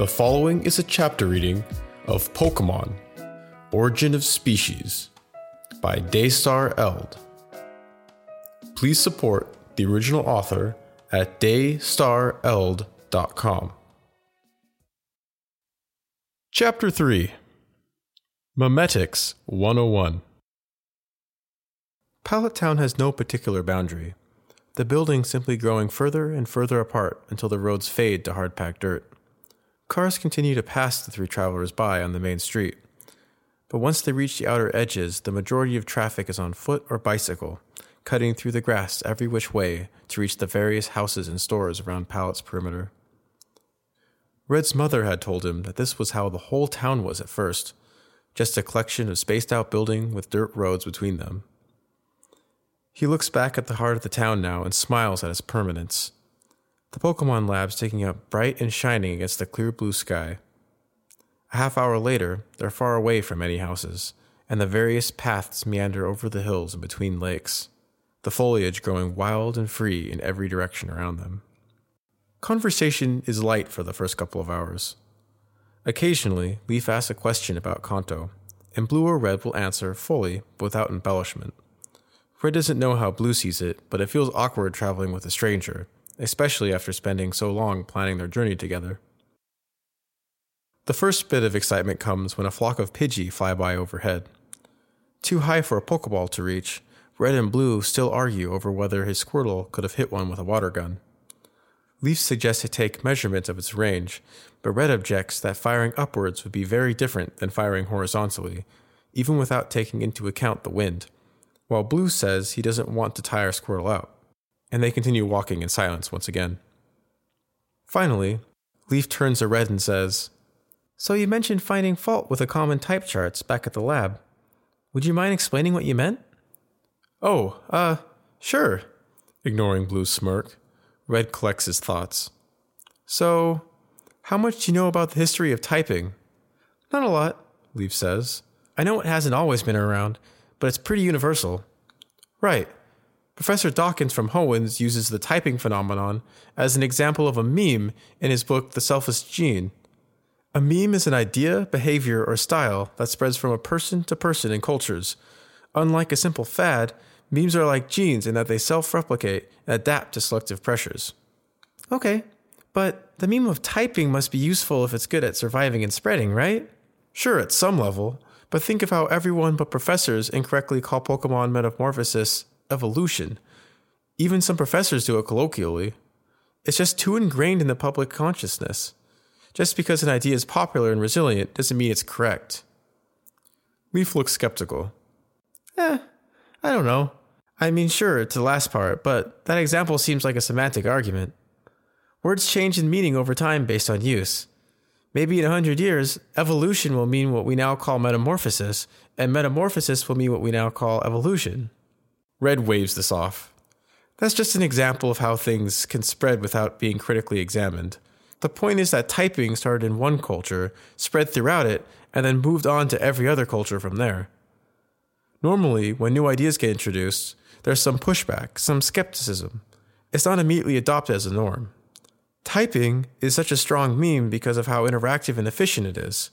The following is a chapter reading of Pokemon Origin of Species by Daystar Eld. Please support the original author at daystareld.com. Chapter 3 Memetics 101 Pallet Town has no particular boundary, the buildings simply growing further and further apart until the roads fade to hard packed dirt. Cars continue to pass the three travelers by on the main street. But once they reach the outer edges, the majority of traffic is on foot or bicycle, cutting through the grass every which way to reach the various houses and stores around Pallet's perimeter. Red's mother had told him that this was how the whole town was at first just a collection of spaced out buildings with dirt roads between them. He looks back at the heart of the town now and smiles at its permanence the Pokemon Lab's taking up bright and shining against the clear blue sky. A half hour later, they're far away from any houses, and the various paths meander over the hills and between lakes, the foliage growing wild and free in every direction around them. Conversation is light for the first couple of hours. Occasionally, Leaf asks a question about Kanto, and Blue or Red will answer fully but without embellishment. Red doesn't know how Blue sees it, but it feels awkward traveling with a stranger, especially after spending so long planning their journey together. The first bit of excitement comes when a flock of Pidgey fly by overhead. Too high for a Pokeball to reach, Red and Blue still argue over whether his Squirtle could have hit one with a water gun. Leaf suggests to take measurements of its range, but Red objects that firing upwards would be very different than firing horizontally, even without taking into account the wind, while Blue says he doesn't want to tire Squirtle out and they continue walking in silence once again. Finally, Leaf turns to Red and says, So you mentioned finding fault with the common type charts back at the lab. Would you mind explaining what you meant? Oh, uh, sure. Ignoring Blue's smirk, Red collects his thoughts. So, how much do you know about the history of typing? Not a lot, Leaf says. I know it hasn't always been around, but it's pretty universal. Right. Professor Dawkins from Hoenn uses the typing phenomenon as an example of a meme in his book The Selfish Gene. A meme is an idea, behavior, or style that spreads from a person to person in cultures. Unlike a simple fad, memes are like genes in that they self replicate and adapt to selective pressures. Okay, but the meme of typing must be useful if it's good at surviving and spreading, right? Sure, at some level, but think of how everyone but professors incorrectly call Pokemon Metamorphosis evolution. Even some professors do it colloquially. It's just too ingrained in the public consciousness. Just because an idea is popular and resilient doesn't mean it's correct. Leaf looks skeptical. Eh, I don't know. I mean, sure, to the last part, but that example seems like a semantic argument. Words change in meaning over time based on use. Maybe in a hundred years, evolution will mean what we now call metamorphosis, and metamorphosis will mean what we now call evolution. Red waves this off. That's just an example of how things can spread without being critically examined. The point is that typing started in one culture, spread throughout it, and then moved on to every other culture from there. Normally, when new ideas get introduced, there's some pushback, some skepticism. It's not immediately adopted as a norm. Typing is such a strong meme because of how interactive and efficient it is.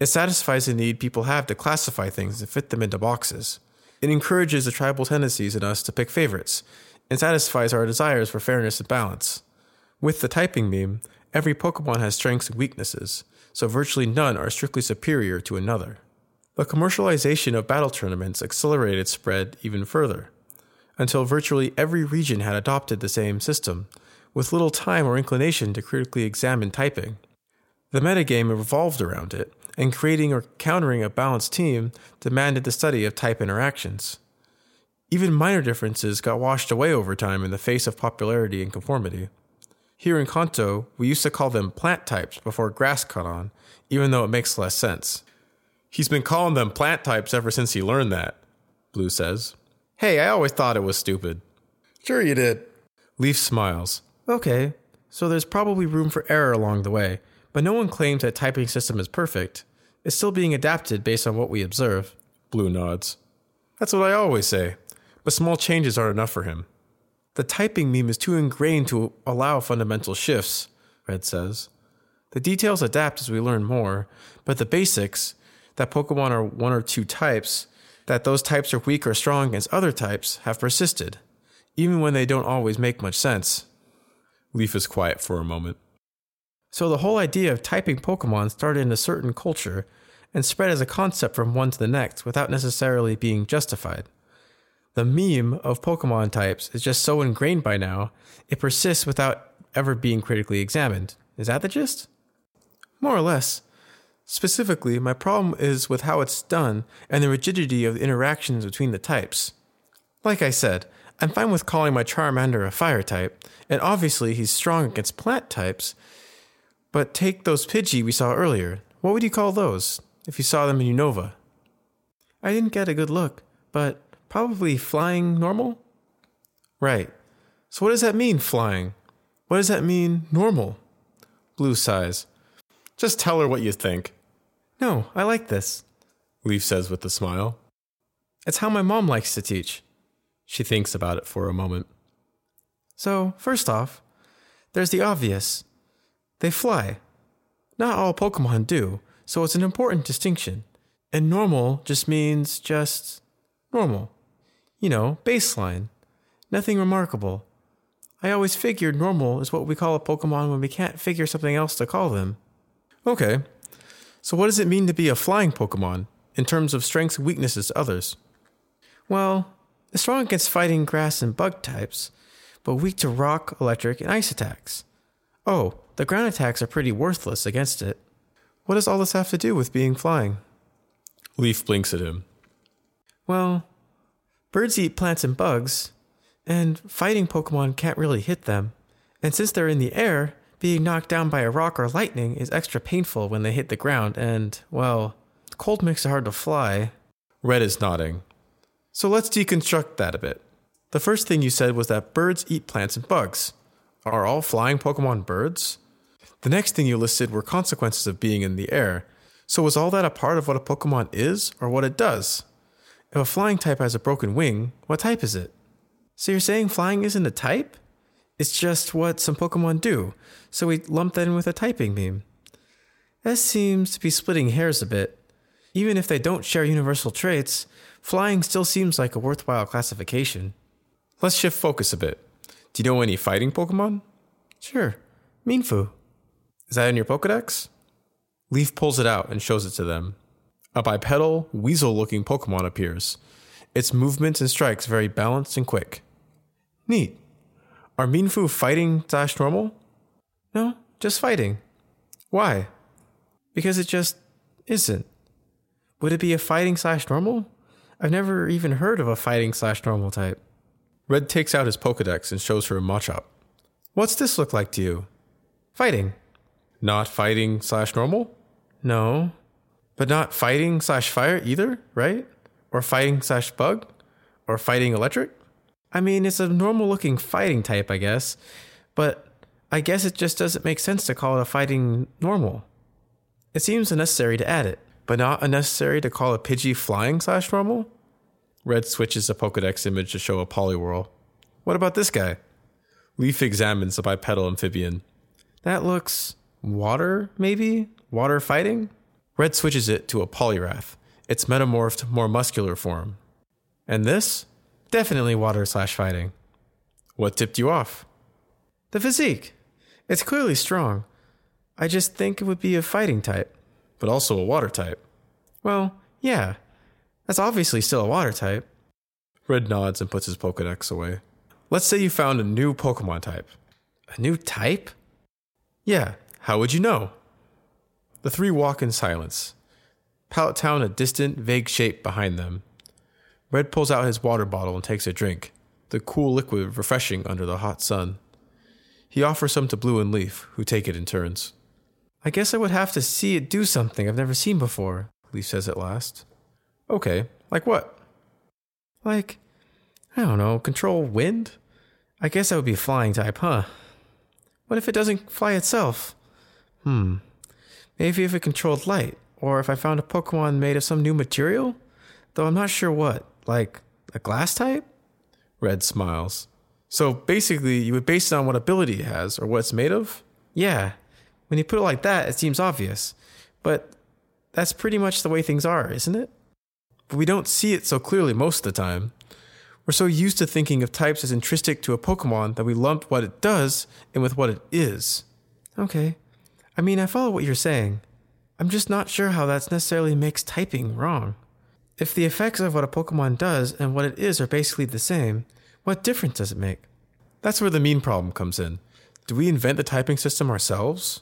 It satisfies the need people have to classify things and fit them into boxes. It encourages the tribal tendencies in us to pick favorites and satisfies our desires for fairness and balance. With the typing meme, every Pokemon has strengths and weaknesses, so virtually none are strictly superior to another. The commercialization of battle tournaments accelerated spread even further, until virtually every region had adopted the same system, with little time or inclination to critically examine typing. The metagame revolved around it, and creating or countering a balanced team demanded the study of type interactions. Even minor differences got washed away over time in the face of popularity and conformity. Here in Kanto, we used to call them plant types before grass caught on, even though it makes less sense. He's been calling them plant types ever since he learned that, Blue says. Hey, I always thought it was stupid. Sure, you did. Leaf smiles. Okay, so there's probably room for error along the way, but no one claims that typing system is perfect. It's still being adapted based on what we observe. Blue nods. That's what I always say, but small changes aren't enough for him. The typing meme is too ingrained to allow fundamental shifts, Red says. The details adapt as we learn more, but the basics that Pokemon are one or two types, that those types are weak or strong against other types, have persisted, even when they don't always make much sense. Leaf is quiet for a moment. So the whole idea of typing Pokemon started in a certain culture and spread as a concept from one to the next without necessarily being justified. The meme of Pokemon types is just so ingrained by now, it persists without ever being critically examined. Is that the gist? More or less. Specifically, my problem is with how it's done and the rigidity of the interactions between the types. Like I said, I'm fine with calling my Charmander a fire type, and obviously he's strong against plant types. But take those Pidgey we saw earlier. What would you call those if you saw them in Unova? I didn't get a good look, but probably flying normal? Right. So what does that mean, flying? What does that mean, normal? Blue sighs. Just tell her what you think, No, I like this. Leaf says with a smile. It's how my mom likes to teach. She thinks about it for a moment. So, first off, there's the obvious. They fly. Not all Pokemon do, so it's an important distinction. And normal just means just normal. You know, baseline. Nothing remarkable. I always figured normal is what we call a Pokemon when we can't figure something else to call them. Okay. So, what does it mean to be a flying Pokemon in terms of strengths and weaknesses to others? Well, it's strong against fighting grass and bug types, but weak to rock, electric, and ice attacks. Oh, the ground attacks are pretty worthless against it. What does all this have to do with being flying? Leaf blinks at him. Well, birds eat plants and bugs, and fighting Pokemon can't really hit them. And since they're in the air, being knocked down by a rock or lightning is extra painful when they hit the ground, and, well, cold makes it hard to fly. Red is nodding. So let's deconstruct that a bit. The first thing you said was that birds eat plants and bugs. Are all flying Pokemon birds? The next thing you listed were consequences of being in the air. So was all that a part of what a Pokemon is or what it does? If a flying type has a broken wing, what type is it? So you're saying flying isn't a type? It's just what some Pokemon do, so we lump that in with a typing meme. That seems to be splitting hairs a bit. Even if they don't share universal traits, flying still seems like a worthwhile classification. Let's shift focus a bit. Do you know any fighting Pokemon? Sure, Mienfoo. Is that in your Pokedex? Leaf pulls it out and shows it to them. A bipedal, weasel looking Pokemon appears. Its movements and strikes very balanced and quick. Neat. Are Mienfoo fighting slash normal? No, just fighting. Why? Because it just isn't. Would it be a fighting slash normal? I've never even heard of a fighting slash normal type. Red takes out his Pokedex and shows her a Machop. What's this look like to you? Fighting. Not fighting slash normal? No. But not fighting slash fire either, right? Or fighting slash bug? Or fighting electric? I mean, it's a normal looking fighting type, I guess. But I guess it just doesn't make sense to call it a fighting normal. It seems unnecessary to add it. But not unnecessary to call a Pidgey flying slash normal? Red switches a Pokedex image to show a Poliwhirl. What about this guy? Leaf examines the bipedal amphibian. That looks water, maybe? Water fighting? Red switches it to a Poliwrath, its metamorphed, more muscular form. And this? Definitely water slash fighting. What tipped you off? The physique. It's clearly strong. I just think it would be a fighting type. But also a water type. Well, yeah. That's obviously still a water type. Red nods and puts his Pokedex away. Let's say you found a new Pokemon type. A new type? Yeah, how would you know? The three walk in silence. Pallet Town a distant, vague shape behind them. Red pulls out his water bottle and takes a drink, the cool liquid refreshing under the hot sun. He offers some to Blue and Leaf, who take it in turns. I guess I would have to see it do something I've never seen before, Leaf says at last. Okay, like what? Like, I don't know, control wind? I guess that would be a flying type, huh? What if it doesn't fly itself? Hmm. Maybe if it controlled light, or if I found a Pokemon made of some new material? Though I'm not sure what. Like, a glass type? Red smiles. So basically, you would base it on what ability it has or what it's made of? Yeah. When you put it like that, it seems obvious. But that's pretty much the way things are, isn't it? But we don't see it so clearly most of the time. We're so used to thinking of types as intrinsic to a Pokemon that we lump what it does in with what it is. Okay. I meme, I follow what you're saying. I'm just not sure how that necessarily makes typing wrong. If the effects of what a Pokemon does and what it is are basically the same, what difference does it make? That's where the mean problem comes in. Do we invent the typing system ourselves?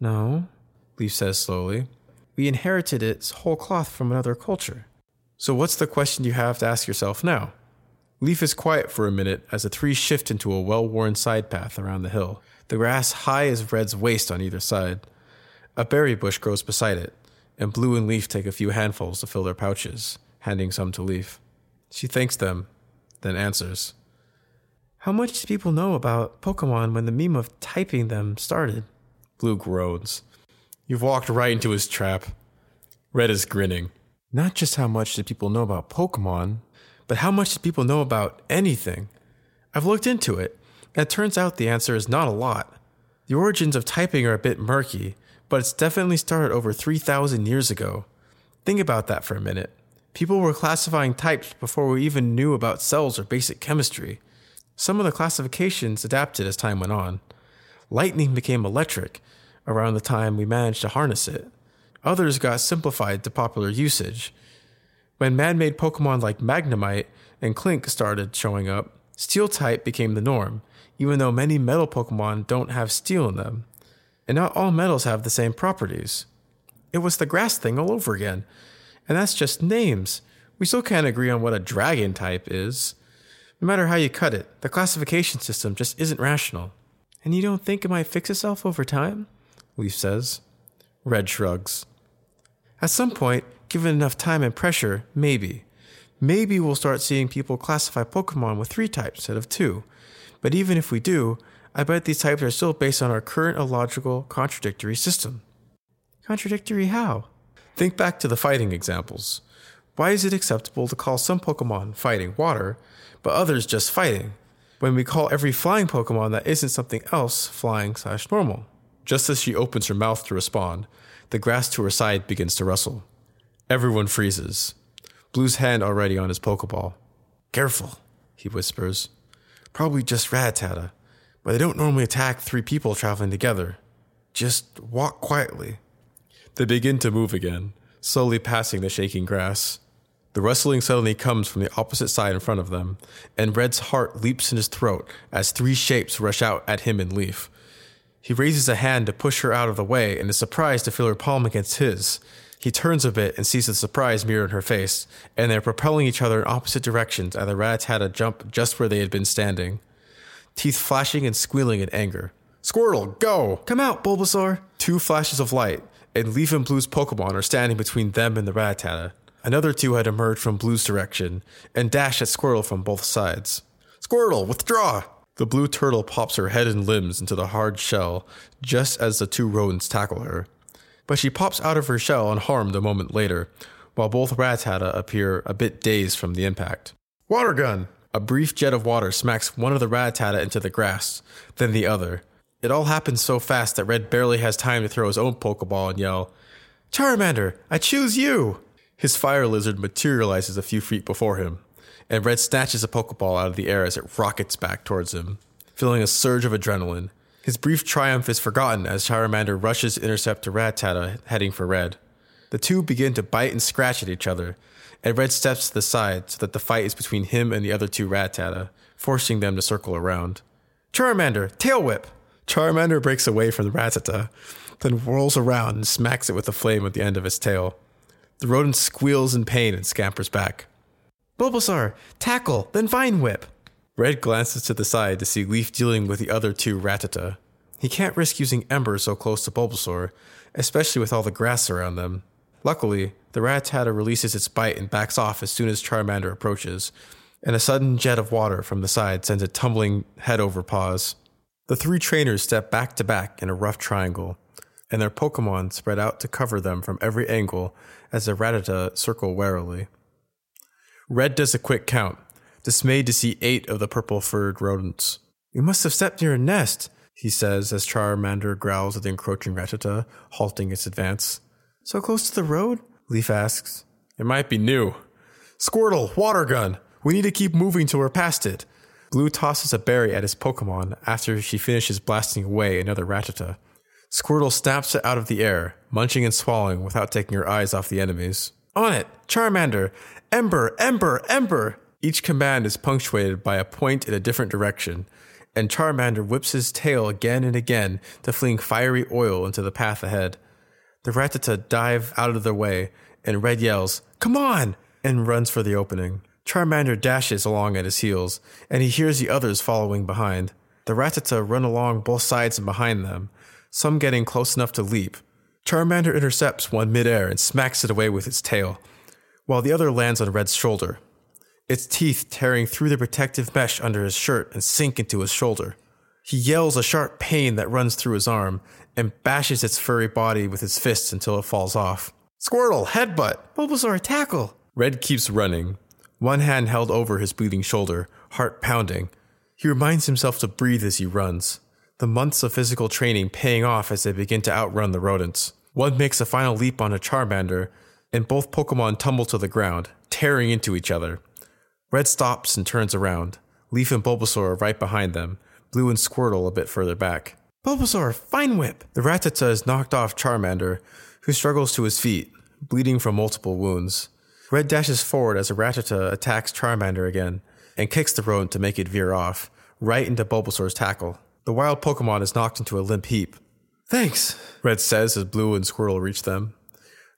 No, Leaf says slowly. We inherited its whole cloth from another culture. So, what's the question you have to ask yourself now? Leaf is quiet for a minute as the three shift into a well worn side path around the hill, the grass high as Red's waist on either side. A berry bush grows beside it, and Blue and Leaf take a few handfuls to fill their pouches, handing some to Leaf. She thanks them, then answers. How much do people know about Pokemon when the meme of typing them started? Blue groans. You've walked right into his trap. Red is grinning. Not just how much do people know about Pokemon, but how much do people know about anything? I've looked into it, and it turns out the answer is not a lot. The origins of typing are a bit murky, but it's definitely started over 3,000 years ago. Think about that for a minute. People were classifying types before we even knew about cells or basic chemistry. Some of the classifications adapted as time went on. Lightning became electric around the time we managed to harness it. Others got simplified to popular usage. When man made Pokemon like Magnemite and Klink started showing up, Steel type became the norm, even though many metal Pokemon don't have steel in them. And not all metals have the same properties. It was the grass thing all over again. And that's just names. We still can't agree on what a dragon type is. No matter how you cut it, the classification system just isn't rational. And you don't think it might fix itself over time? Leaf says. Red shrugs. At some point, given enough time and pressure, maybe. Maybe we'll start seeing people classify Pokemon with three types instead of two. But even if we do, I bet these types are still based on our current illogical, contradictory system. Contradictory how? Think back to the fighting examples. Why is it acceptable to call some Pokemon fighting water, but others just fighting, when we call every flying Pokemon that isn't something else flying slash normal? Just as she opens her mouth to respond, the grass to her side begins to rustle. Everyone freezes. Blue's hand already on his Pokeball. Careful, he whispers. Probably just Rattata but they don't normally attack three people traveling together. Just walk quietly. They begin to move again, slowly passing the shaking grass. The rustling suddenly comes from the opposite side in front of them, and Red's heart leaps in his throat as three shapes rush out at him in Leaf. He raises a hand to push her out of the way and is surprised to feel her palm against his. He turns a bit and sees the surprise mirror in her face, and they're propelling each other in opposite directions as the Rattata jump just where they had been standing teeth flashing and squealing in anger. Squirtle, go! Come out, Bulbasaur! Two flashes of light, and Leaf and Blue's Pokemon are standing between them and the Rattata. Another two had emerged from Blue's direction and dashed at Squirtle from both sides. Squirtle, withdraw! The blue turtle pops her head and limbs into the hard shell just as the two rodents tackle her. But she pops out of her shell unharmed a moment later, while both Rattata appear a bit dazed from the impact. Water gun! A brief jet of water smacks one of the Rattata into the grass, then the other. It all happens so fast that Red barely has time to throw his own Pokeball and yell, Charmander, I choose you! His fire lizard materializes a few feet before him, and Red snatches a Pokeball out of the air as it rockets back towards him, feeling a surge of adrenaline. His brief triumph is forgotten as Charmander rushes to intercept Rattata heading for Red. The two begin to bite and scratch at each other, and Red steps to the side so that the fight is between him and the other two Rattata, forcing them to circle around. Charmander, tail whip! Charmander breaks away from the Rattata, then whirls around and smacks it with the flame at the end of his tail. The rodent squeals in pain and scampers back. Bulbasaur, tackle, then vine whip! Red glances to the side to see Leaf dealing with the other two Rattata. He can't risk using Ember so close to Bulbasaur, especially with all the grass around them. Luckily, the Rattata releases its bite and backs off as soon as Charmander approaches, and a sudden jet of water from the side sends it tumbling head over paws. The three trainers step back to back in a rough triangle, and their Pokemon spread out to cover them from every angle as the Rattata circle warily. Red does a quick count, dismayed to see eight of the purple furred rodents. We must have stepped near a nest, he says as Charmander growls at the encroaching Rattata, halting its advance. So close to the road? Leaf asks. It might be new. Squirtle, water gun! We need to keep moving till we're past it. Blue tosses a berry at his Pokemon after she finishes blasting away another Rattata. Squirtle snaps it out of the air, munching and swallowing without taking her eyes off the enemies. On it! Charmander! Ember! Ember! Ember! Each command is punctuated by a point in a different direction, and Charmander whips his tail again and again to fling fiery oil into the path ahead. The Rattata dive out of their way, and Red yells, Come on! and runs for the opening. Charmander dashes along at his heels, and he hears the others following behind. The Rattata run along both sides and behind them, some getting close enough to leap. Charmander intercepts one midair and smacks it away with its tail, while the other lands on Red's shoulder, its teeth tearing through the protective mesh under his shirt and sink into his shoulder. He yells a sharp pain that runs through his arm and bashes its furry body with his fists until it falls off. Squirtle, headbutt! Bulbasaur, tackle! Red keeps running, one hand held over his bleeding shoulder, heart pounding. He reminds himself to breathe as he runs the months of physical training paying off as they begin to outrun the rodents. One makes a final leap on a Charmander, and both Pokemon tumble to the ground, tearing into each other. Red stops and turns around. Leaf and Bulbasaur are right behind them, Blue and Squirtle a bit further back. Bulbasaur, vine whip! The Rattata is knocked off Charmander, who struggles to his feet, bleeding from multiple wounds. Red dashes forward as a Rattata attacks Charmander again, and kicks the rodent to make it veer off, right into Bulbasaur's tackle. The wild Pokemon is knocked into a limp heap. Thanks, Red says as Blue and Squirtle reach them.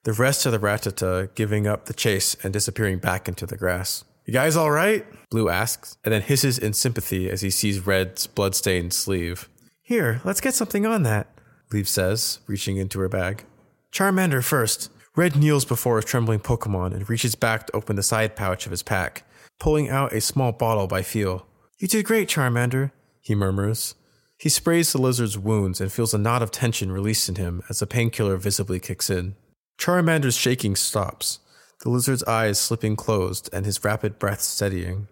The rest of the Rattata giving up the chase and disappearing back into the grass. You guys all right? Blue asks, and then hisses in sympathy as he sees Red's blood-stained sleeve. Here, let's get something on that, Leaf says, reaching into her bag. Charmander first. Red kneels before a trembling Pokemon and reaches back to open the side pouch of his pack, pulling out a small bottle by feel. You did great, Charmander, he murmurs. He sprays the lizard's wounds and feels a knot of tension released in him as the painkiller visibly kicks in. Charmander's shaking stops, the lizard's eyes slipping closed and his rapid breath steadying.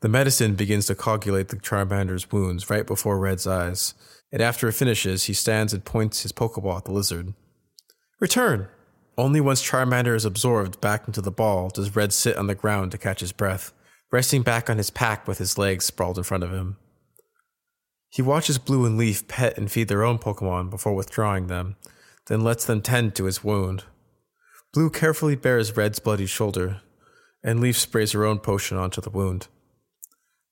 The medicine begins to coagulate the Charmander's wounds right before Red's eyes, and after it finishes, he stands and points his Pokeball at the lizard. Return! Only once Charmander is absorbed back into the ball does Red sit on the ground to catch his breath, resting back on his pack with his legs sprawled in front of him. He watches Blue and Leaf pet and feed their own Pokemon before withdrawing them, then lets them tend to his wound. Blue carefully bares Red's bloody shoulder, and Leaf sprays her own potion onto the wound.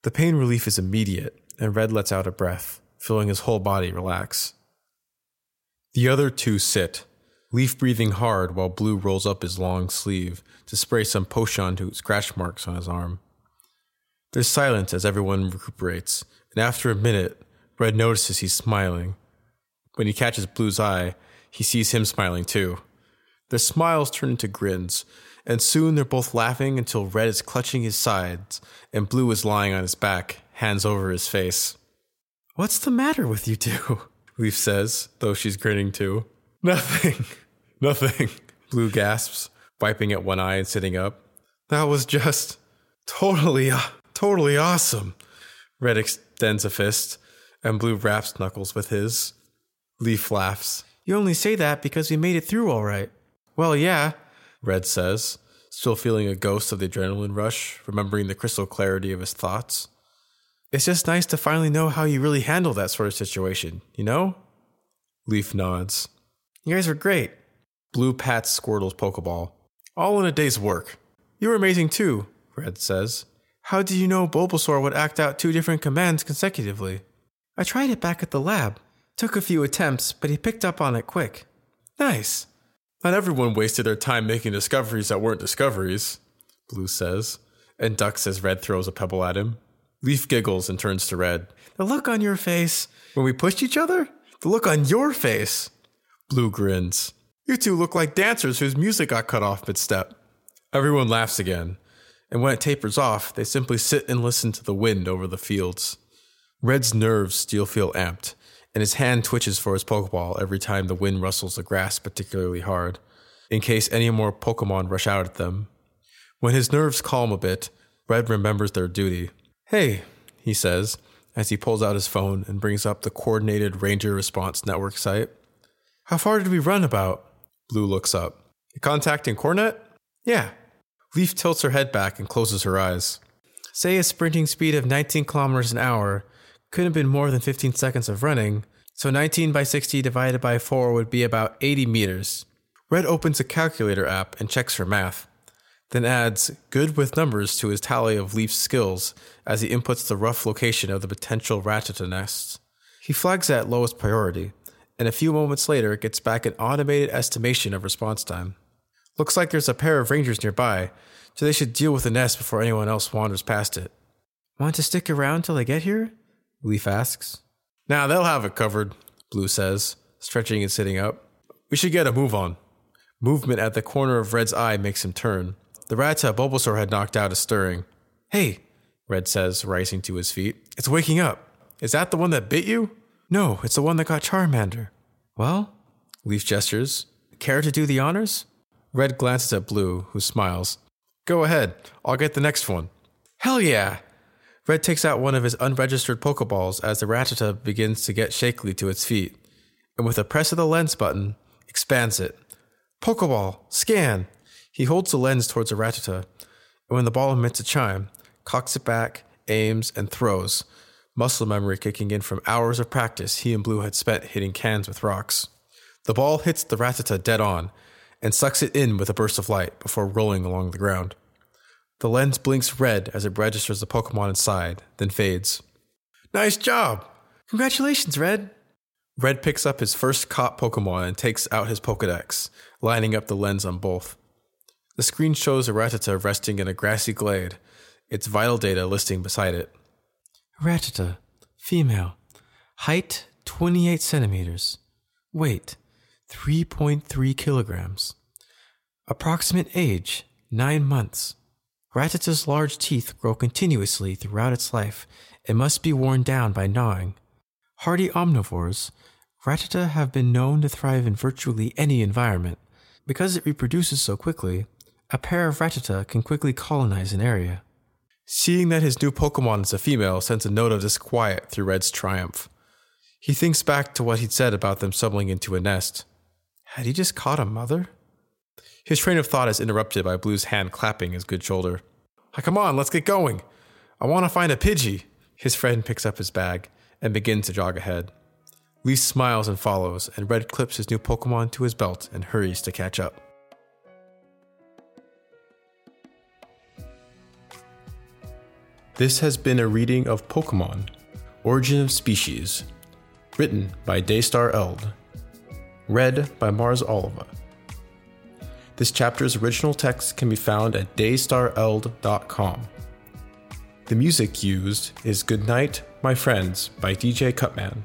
The pain relief is immediate, and Red lets out a breath, feeling his whole body relax. The other two sit, Leaf breathing hard while Blue rolls up his long sleeve to spray some potion onto scratch marks on his arm. There's silence as everyone recuperates, and after a minute, Red notices he's smiling. When he catches Blue's eye, he sees him smiling too. Their smiles turn into grins, and soon they're both laughing until Red is clutching his sides and Blue is lying on his back, hands over his face. What's the matter with you two? Leaf says, though she's grinning too. Nothing. Nothing. Blue gasps, wiping at one eye and sitting up. That was just totally, uh, totally awesome. Red extends a fist, and Blue wraps Knuckles with his. Leaf laughs. You only say that because we made it through all right. Well, yeah, Red says, still feeling a ghost of the adrenaline rush, remembering the crystal clarity of his thoughts. It's just nice to finally know how you really handle that sort of situation, you know? Leaf nods. You guys were great. Blue pats Squirtle's Pokeball. All in a day's work. You were amazing too, Red says. How do you know Bulbasaur would act out two different commands consecutively? I tried it back at the lab. Took a few attempts, but he picked up on it quick. Nice. Not everyone wasted their time making discoveries that weren't discoveries, Blue says, and ducks as Red throws a pebble at him. Leaf giggles and turns to Red. The look on your face when we pushed each other? The look on your face. Blue grins. You two look like dancers whose music got cut off mid step. Everyone laughs again, and when it tapers off, they simply sit and listen to the wind over the fields. Red's nerves still feel amped, and his hand twitches for his Pokeball every time the wind rustles the grass particularly hard, in case any more Pokemon rush out at them. When his nerves calm a bit, Red remembers their duty. Hey, he says, as he pulls out his phone and brings up the Coordinated Ranger Response Network site. How far did we run about? Blue looks up. Contacting Cornet? Yeah. Leaf tilts her head back and closes her eyes. Say a sprinting speed of 19 kilometers an hour couldn't have been more than 15 seconds of running, so 19 by 60 divided by 4 would be about 80 meters. Red opens a calculator app and checks her math, then adds good with numbers to his tally of Leaf's skills as he inputs the rough location of the potential Rattata nests. He flags that lowest priority, and a few moments later gets back an automated estimation of response time. Looks like there's a pair of rangers nearby, so they should deal with the nest before anyone else wanders past it. Want to stick around till I get here? Leaf asks. Now they'll have it covered, Blue says, stretching and sitting up. We should get a move on. Movement at the corner of Red's eye makes him turn. The Rattata Bulbasaur had knocked out is stirring. Hey, Red says, rising to his feet. It's waking up. Is that the one that bit you? No, it's the one that got Charmander. Well, Leaf gestures. Care to do the honors? Red glances at Blue, who smiles. Go ahead, I'll get the next one. Hell yeah! Red takes out one of his unregistered Pokeballs as the Rattata begins to get shakily to its feet, and with a press of the lens button, expands it. Pokeball, scan! He holds the lens towards the Rattata, and when the ball emits a chime, cocks it back, aims, and throws, muscle memory kicking in from hours of practice he and Blue had spent hitting cans with rocks. The ball hits the Rattata dead on, and sucks it in with a burst of light before rolling along the ground. The lens blinks red as it registers the Pokemon inside, then fades. Nice job! Congratulations, Red! Red picks up his first caught Pokemon and takes out his Pokedex, lining up the lens on both. The screen shows a Rattata resting in a grassy glade, its vital data listing beside it. Rattata, female, height 28 centimeters, weight 3.3 kilograms, approximate age 9 months. Rattata's large teeth grow continuously throughout its life and must be worn down by gnawing. Hardy omnivores, Rattata have been known to thrive in virtually any environment. Because it reproduces so quickly, a pair of Rattata can quickly colonize an area. Seeing that his new Pokemon is a female sends a note of disquiet through Red's triumph. He thinks back to what he'd said about them stumbling into a nest. Had he just caught a mother? His train of thought is interrupted by Blue's hand clapping his good shoulder. Ah, come on, let's get going. I want to find a Pidgey. His friend picks up his bag and begins to jog ahead. Leaf smiles and follows, and Red clips his new Pokemon to his belt and hurries to catch up. This has been a reading of Pokemon Origin of Species, written by Daystar Eld, read by Mars Oliva. This chapter's original text can be found at daystareld.com. The music used is Goodnight, My Friends by DJ Cutman.